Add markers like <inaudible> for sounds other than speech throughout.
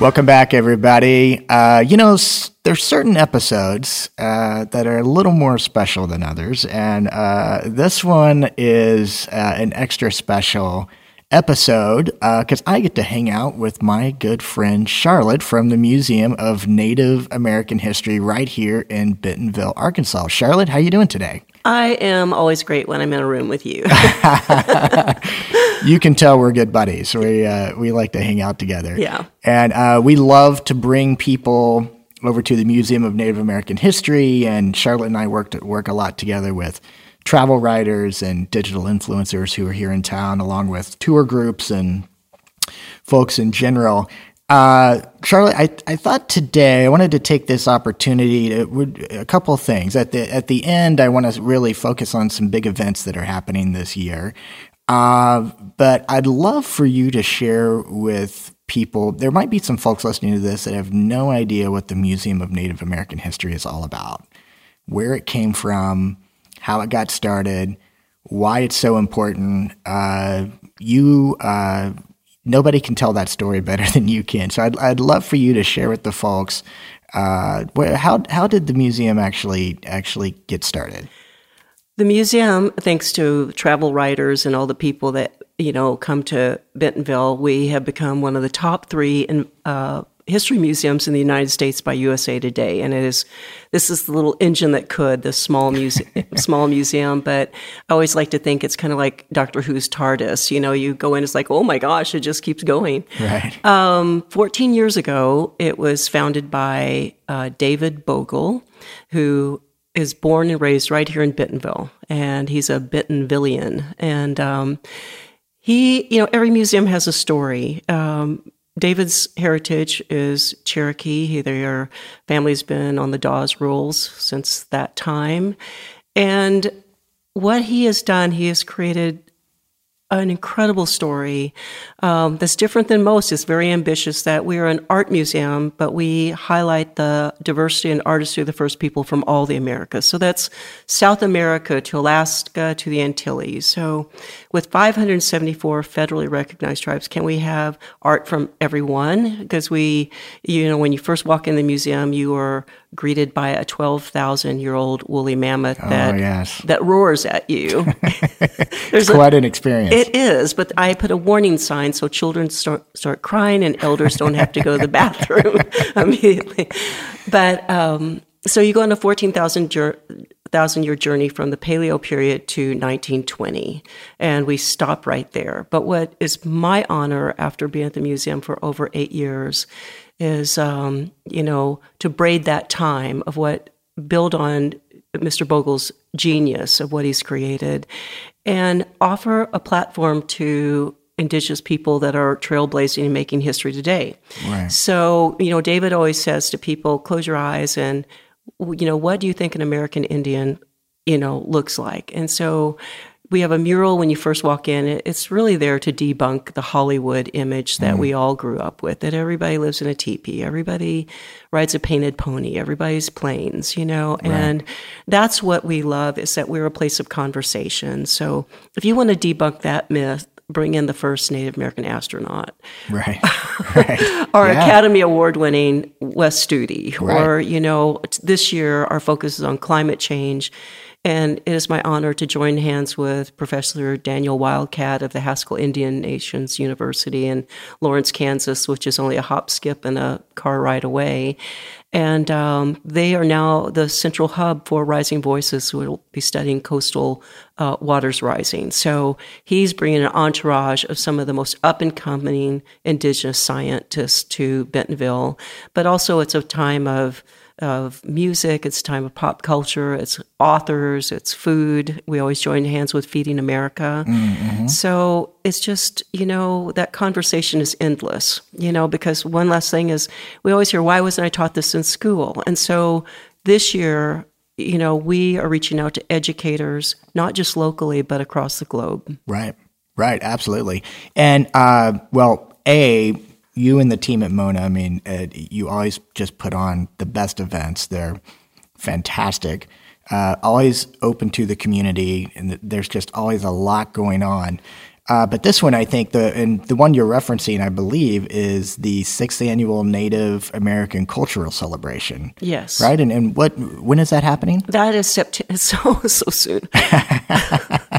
Welcome back, everybody. Uh, you know, s- there's certain episodes uh, that are a little more special than others, and uh, this one is uh, an extra special episode because I get to hang out with my good friend Charlotte from the Museum of Native American History right here in Bentonville, Arkansas. Charlotte, how you doing today? I am always great when I'm in a room with you. <laughs> you can tell we're good buddies. We uh, we like to hang out together. Yeah. and uh, we love to bring people over to the Museum of Native American History. And Charlotte and I work work a lot together with travel writers and digital influencers who are here in town, along with tour groups and folks in general. Uh, Charlotte, I, I thought today I wanted to take this opportunity to a couple of things at the at the end. I want to really focus on some big events that are happening this year. Uh, but I'd love for you to share with people. There might be some folks listening to this that have no idea what the Museum of Native American History is all about, where it came from, how it got started, why it's so important. Uh, you, uh, nobody can tell that story <laughs> better than you can. So I'd, I'd love for you to share with the folks. Uh, where, how how did the museum actually actually get started? the museum, thanks to travel writers and all the people that you know come to Bentonville, we have become one of the top three in, uh, history museums in the United States by USA Today, and it is this is the little engine that could the small museum, <laughs> small museum. But I always like to think it's kind of like Doctor Who's TARDIS. You know, you go in, it's like, oh my gosh, it just keeps going. Right. Um, 14 years ago, it was founded by uh, David Bogle, who is born and raised right here in Bentonville, and he's a Bentonvillian. And um, he, you know, every museum has a story. Um, David's heritage is Cherokee. Their family's been on the Dawes Rolls since that time. And what he has done, he has created an incredible story um, that's different than most. It's very ambitious that we are an art museum, but we highlight the diversity and artistry of the first people from all the Americas. So that's South America to Alaska to the Antilles. So with 574 federally recognized tribes, can we have art from everyone? Because we, you know, when you first walk in the museum, you are greeted by a 12,000 year old woolly mammoth that, oh, yes. that roars at you. <laughs> There's quite a, an experience. It is, but I put a warning sign so children start start crying and elders don't have to go to the <laughs> bathroom <laughs> immediately. But um, so you go on a 14,000 thousand year journey from the Paleo period to 1920, and we stop right there. But what is my honor after being at the museum for over eight years is, um, you know, to braid that time of what build on Mr. Bogle's genius of what he's created and offer a platform to indigenous people that are trailblazing and making history today. Right. So, you know, David always says to people, close your eyes and, you know, what do you think an American Indian, you know, looks like? And so we have a mural when you first walk in. It's really there to debunk the Hollywood image that mm. we all grew up with that everybody lives in a teepee, everybody rides a painted pony, everybody's Plains, you know, right. and that's what we love is that we're a place of conversation. So if you want to debunk that myth, bring in the first Native American astronaut. Right. <laughs> right. or yeah. Academy Award winning Wes Studi. Right. Or, you know, this year our focus is on climate change and it is my honor to join hands with Professor Daniel Wildcat of the Haskell Indian Nations University in Lawrence, Kansas, which is only a hop, skip, and a car ride away. And um, they are now the central hub for Rising Voices, who will be studying coastal uh, waters rising. So he's bringing an entourage of some of the most up and coming indigenous scientists to Bentonville. But also, it's a time of of music, it's time of pop culture, it's authors, it's food. We always join hands with Feeding America. Mm-hmm. So it's just, you know, that conversation is endless, you know, because one last thing is we always hear, why wasn't I taught this in school? And so this year, you know, we are reaching out to educators, not just locally, but across the globe. Right, right, absolutely. And, uh, well, A, you and the team at MONAH, I mean, uh, you always just put on the best events. They're fantastic, uh, always open to the community, and there's just always a lot going on. Uh, but this one, I think the and the one you're referencing, I believe, is the sixth annual Native American Cultural Celebration. Yes. Right. And and what when is that happening? That is September. <laughs> So so soon. <laughs>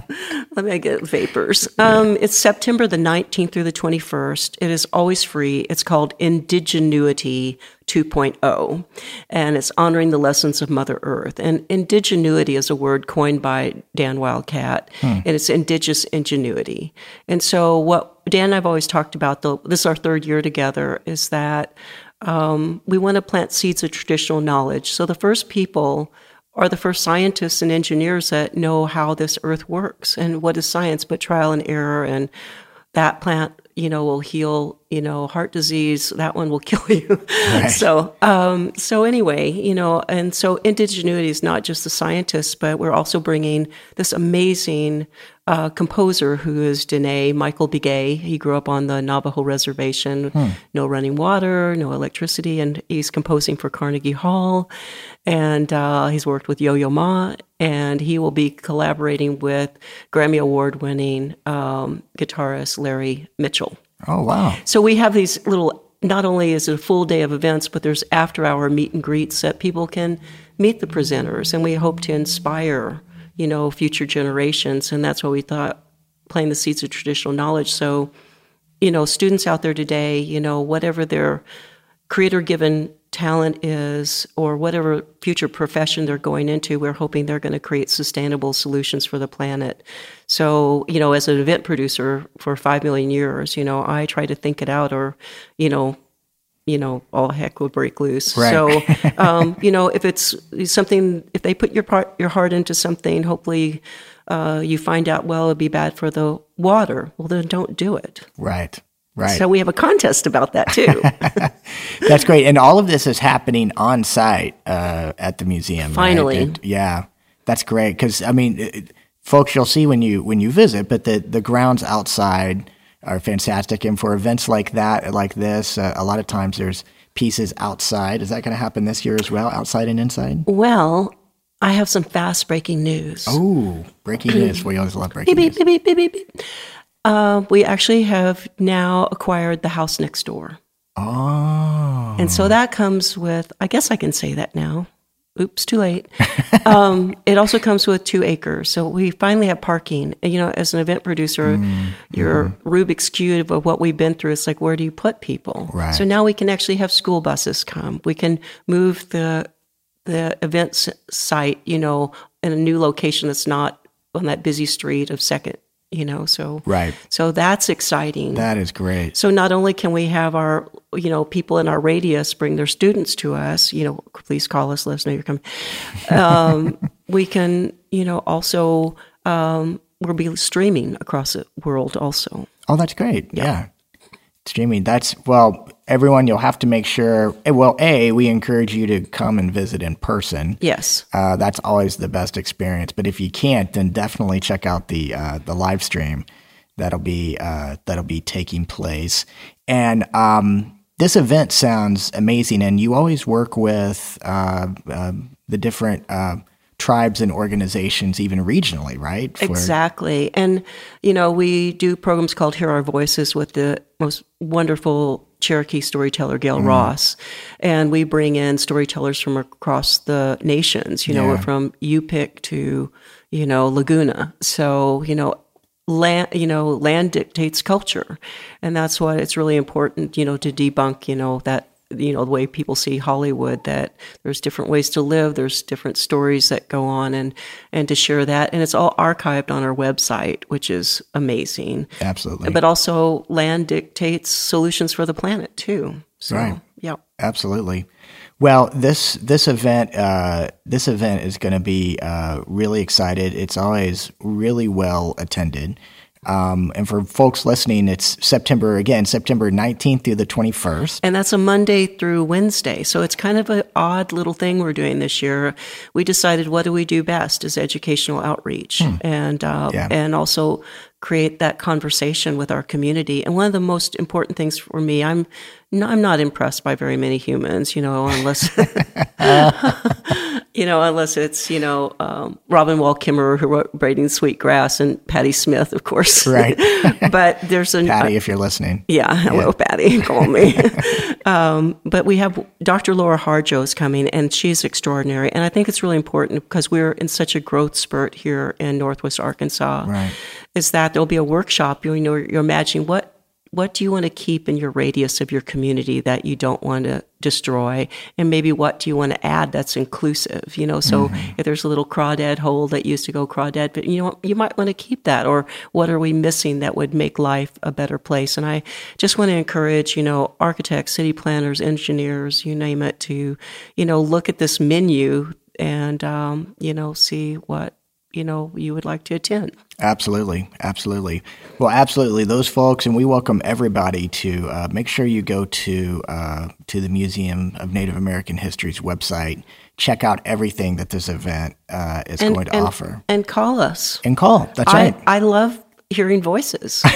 Let me get vapors. Um, it's September the 19th through the 21st. It is always free. It's called Indigenuity 2.0, and it's honoring the lessons of Mother Earth. And indigenuity is a word coined by Dan Wildcat, hmm. and it's indigenous ingenuity. And so, what Dan and I've always talked about, the, this is our third year together, is that um, we want to plant seeds of traditional knowledge. So, the first people are the first scientists and engineers that know how this earth works and what is science but trial and error and that plant you know will heal you know heart disease that one will <laughs> kill you right. so um, so anyway you know and so indigenuity is not just the scientists but we're also bringing this amazing uh, composer who is Dene Michael Begay. He grew up on the Navajo reservation, hmm. no running water, no electricity, and he's composing for Carnegie Hall. And uh, he's worked with Yo Yo Ma, and he will be collaborating with Grammy Award winning um, guitarist Larry Mitchell. Oh, wow. So we have these little not only is it a full day of events, but there's after hour meet and greets that people can meet the presenters, and we hope to inspire you know, future generations. And that's what we thought playing the seeds of traditional knowledge. So, you know, students out there today, you know, whatever their creator given talent is or whatever future profession they're going into, we're hoping they're going to create sustainable solutions for the planet. So, you know, as an event producer for five million years, you know, I try to think it out or, you know, you know, all heck will break loose. Right. So, <laughs> um, you know, if it's something, if they put your part, your heart into something, hopefully uh, you find out, well, it'd be bad for the water. Well, then don't do it. Right. Right. So we have a contest about that too. <laughs> That's great, and all of this is happening on site uh, at the museum. Finally, right? it, yeah, that's great because I mean, it, folks, you'll see when you when you visit, but the the grounds outside are fantastic. And for events like that, like this, uh, a lot of times there's pieces outside. Is that going to happen this year as well, outside and inside? Well, I have some fast breaking news. Oh, breaking news. We always love breaking beep, news. Beep, beep, beep, beep, uh, we actually have now acquired the house next door. Oh. And so that comes with, I guess I can say that now oops, too late. <laughs> um, it also comes with two acres. So we finally have parking. You know, as an event producer, mm, your mm. Rubik's Cube of what we've been through, it's like, where do you put people? Right. So now we can actually have school buses come. We can move the the event site, you know, in a new location that's not on that busy street of Second you know so right. so that's exciting. That is great. So not only can we have our you know people in our radius bring their students to us you know please call us let us know you're coming. Um, <laughs> we can you know also um, we'll be streaming across the world also. Oh that's great. Yeah, yeah. streaming that's well everyone, you'll have to make sure. Eh, well, a we encourage you to come and visit in person. Yes, uh, that's always the best experience. But if you can't, then definitely check out the uh, the live stream that'll be uh, that'll be taking place. And um, this event sounds amazing. And you always work with uh, um, the different uh, tribes and organizations, even regionally, right? For- exactly. And, you know, we do programs called Hear Our Voices with the most wonderful Cherokee storyteller Gayle mm. Ross, and we bring in storytellers from across the nations. You know, yeah. we're from Yupik to you know Laguna. So you know, land you know land dictates culture, and that's why it's really important. You know, to debunk you know that you know the way people see Hollywood that there's different ways to live there's different stories that go on and and to share that. And it's all archived on our website which is amazing. Absolutely. But also land dictates solutions for the planet too. So right. yeah. Absolutely. Well this this event uh, this event is going to be uh, really excited. It's always really well attended um, and for folks listening, it's September again, September 19th through the 21st. And that's a Monday through Wednesday. So it's kind of an odd little thing we're doing this year. We decided what do we do best is educational outreach hmm. and, uh, yeah. and also create that conversation with our community. And one of the most important things for me, I'm no, I'm not impressed by very many humans, you know, unless <laughs> <laughs> you know, unless it's, you know, um, Robin Wall Kimmerer who wrote Braiding Sweetgrass and Patti Smith, of course. Right. <laughs> but there's a. Patti, if you're listening. Yeah. Hello, yeah. Patti. Call me. <laughs> um, but we have Dr. Laura Harjo is coming, and she's extraordinary. And I think it's really important because we're in such a growth spurt here in Northwest Arkansas. Right. Is that there'll be a workshop. You know, you're imagining what what do you want to keep in your radius of your community that you don't want to destroy? And maybe what do you want to add that's inclusive you know? So mm-hmm. if there's a little crawdad hole that used to go crawdad but you know you might want to keep that. Or what are we missing that would make life a better place? And i just want to encourage you know architects city planners engineers you name it to you know look at this menu and um, you know see what you know you would like to attend. Absolutely, absolutely. Well, absolutely, those folks, and we welcome everybody to uh, make sure you go to uh, to the Museum of Native American History's website. Check out everything that this event uh, is and, going to and, offer, and call us. And call. That's I, right. I love hearing voices. <laughs>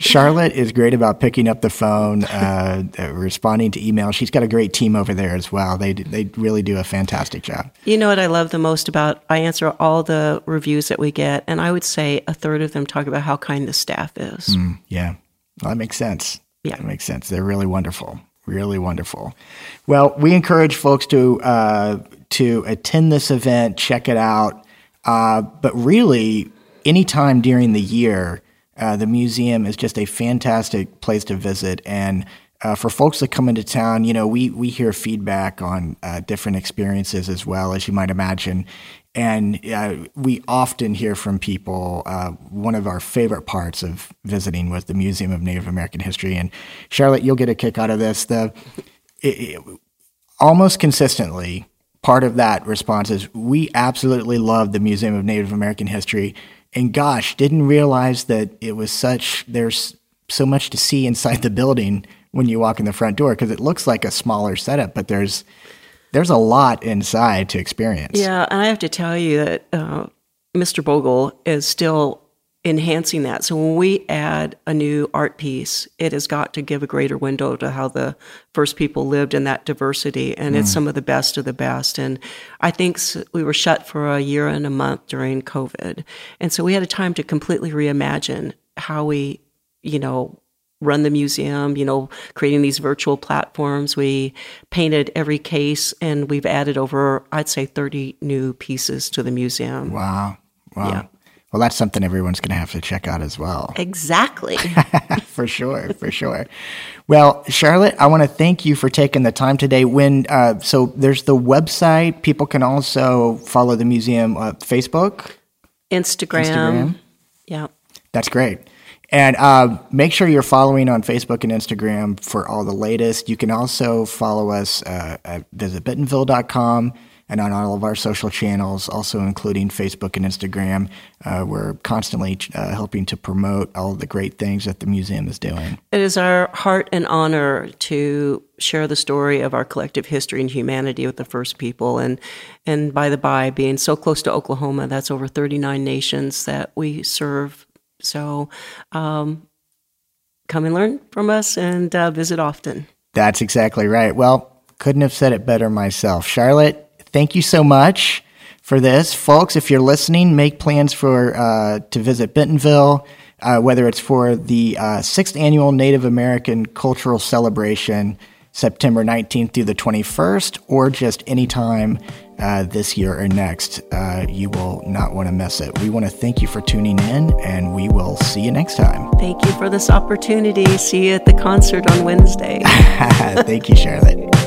Charlotte is great about picking up the phone, uh, responding to emails. She's got a great team over there as well. They they really do a fantastic job. You know what I love the most about I answer all the reviews that we get, and I would say a third of them talk about how kind the staff is. Mm, yeah, well, that makes sense. Yeah, that makes sense. They're really wonderful, really wonderful. Well, we encourage folks to uh, to attend this event, check it out, uh, but really anytime during the year uh, the museum is just a fantastic place to visit. And uh, for folks that come into town, you know, we, we hear feedback on uh, different experiences as well, as you might imagine. And uh, we often hear from people. Uh, one of our favorite parts of visiting was the Museum of Native American History. And Charlotte, you'll get a kick out of this. The it, it, almost consistently, part of that response is we absolutely love the Museum of Native American History and gosh, didn't realize that it was such, there's so much to see inside the building when you walk in the front door because it looks like a smaller setup, but there's, there's a lot inside to experience. Yeah. And I have to tell you that uh, Mr. Bogle is still enhancing that. So when we add a new art piece, it has got to give a greater window to how the first people lived in that diversity. And mm. it's some of the best of the best. And I think we were shut for a year and a month during COVID. And so we had a time to completely reimagine how we, you know, run the museum, you know, creating these virtual platforms. We painted every case and we've added over, I'd say, 30 new pieces to the museum. Wow. Wow. Yeah. Well, that's something everyone's going to have to check out as well. Exactly. <laughs> for sure, for sure. Well, Charlotte, I want to thank you for taking the time today. When uh, so there's the website. People can also follow the museum uh, Facebook, Instagram. Instagram. Yeah, that's great. And uh, make sure you're following on Facebook and Instagram for all the latest. You can also follow us uh, at visitbentonville.com and on all of our social channels, also including Facebook and Instagram. Uh, we're constantly uh, helping to promote all the great things that the museum is doing. It is our heart and honor to share the story of our collective history and humanity with the first people. And, and by the by, being so close to Oklahoma, that's over 39 nations that we serve. So um, come and learn from us and uh, visit often. That's exactly right. Well, couldn't have said it better myself. Charlotte, thank you so much for this, folks. If you're listening, make plans for uh, to visit Bentonville, uh, whether it's for the uh, sixth annual Native American Cultural Celebration, September 19th through the 21st, or just any time uh, this year or next. Uh, you will not want to miss it. We want to thank you for tuning in, and we will see you next time. Thank you for this opportunity. See you at the concert on Wednesday. <laughs> thank you, Charlotte.